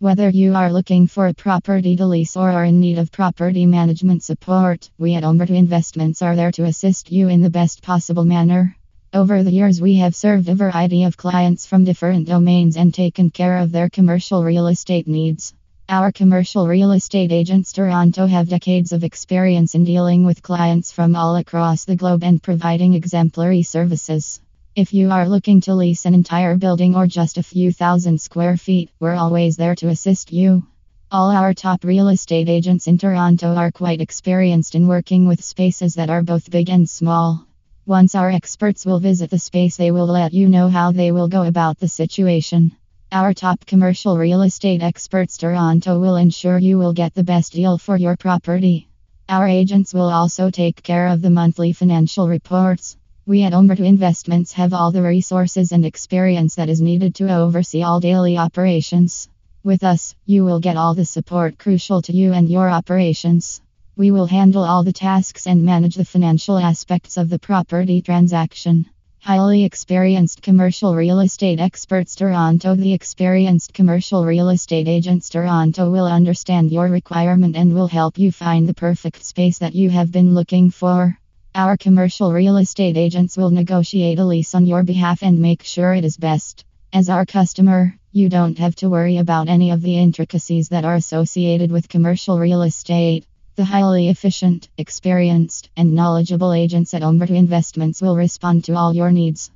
Whether you are looking for a property to lease or are in need of property management support, we at Umberto Investments are there to assist you in the best possible manner. Over the years, we have served a variety of clients from different domains and taken care of their commercial real estate needs. Our commercial real estate agents Toronto have decades of experience in dealing with clients from all across the globe and providing exemplary services. If you are looking to lease an entire building or just a few thousand square feet, we're always there to assist you. All our top real estate agents in Toronto are quite experienced in working with spaces that are both big and small. Once our experts will visit the space, they will let you know how they will go about the situation. Our top commercial real estate experts Toronto will ensure you will get the best deal for your property. Our agents will also take care of the monthly financial reports. We at Umberto Investments have all the resources and experience that is needed to oversee all daily operations. With us, you will get all the support crucial to you and your operations. We will handle all the tasks and manage the financial aspects of the property transaction. Highly experienced commercial real estate experts Toronto. The experienced commercial real estate agents Toronto will understand your requirement and will help you find the perfect space that you have been looking for. Our commercial real estate agents will negotiate a lease on your behalf and make sure it is best. As our customer, you don't have to worry about any of the intricacies that are associated with commercial real estate. The highly efficient, experienced, and knowledgeable agents at Umberto Investments will respond to all your needs.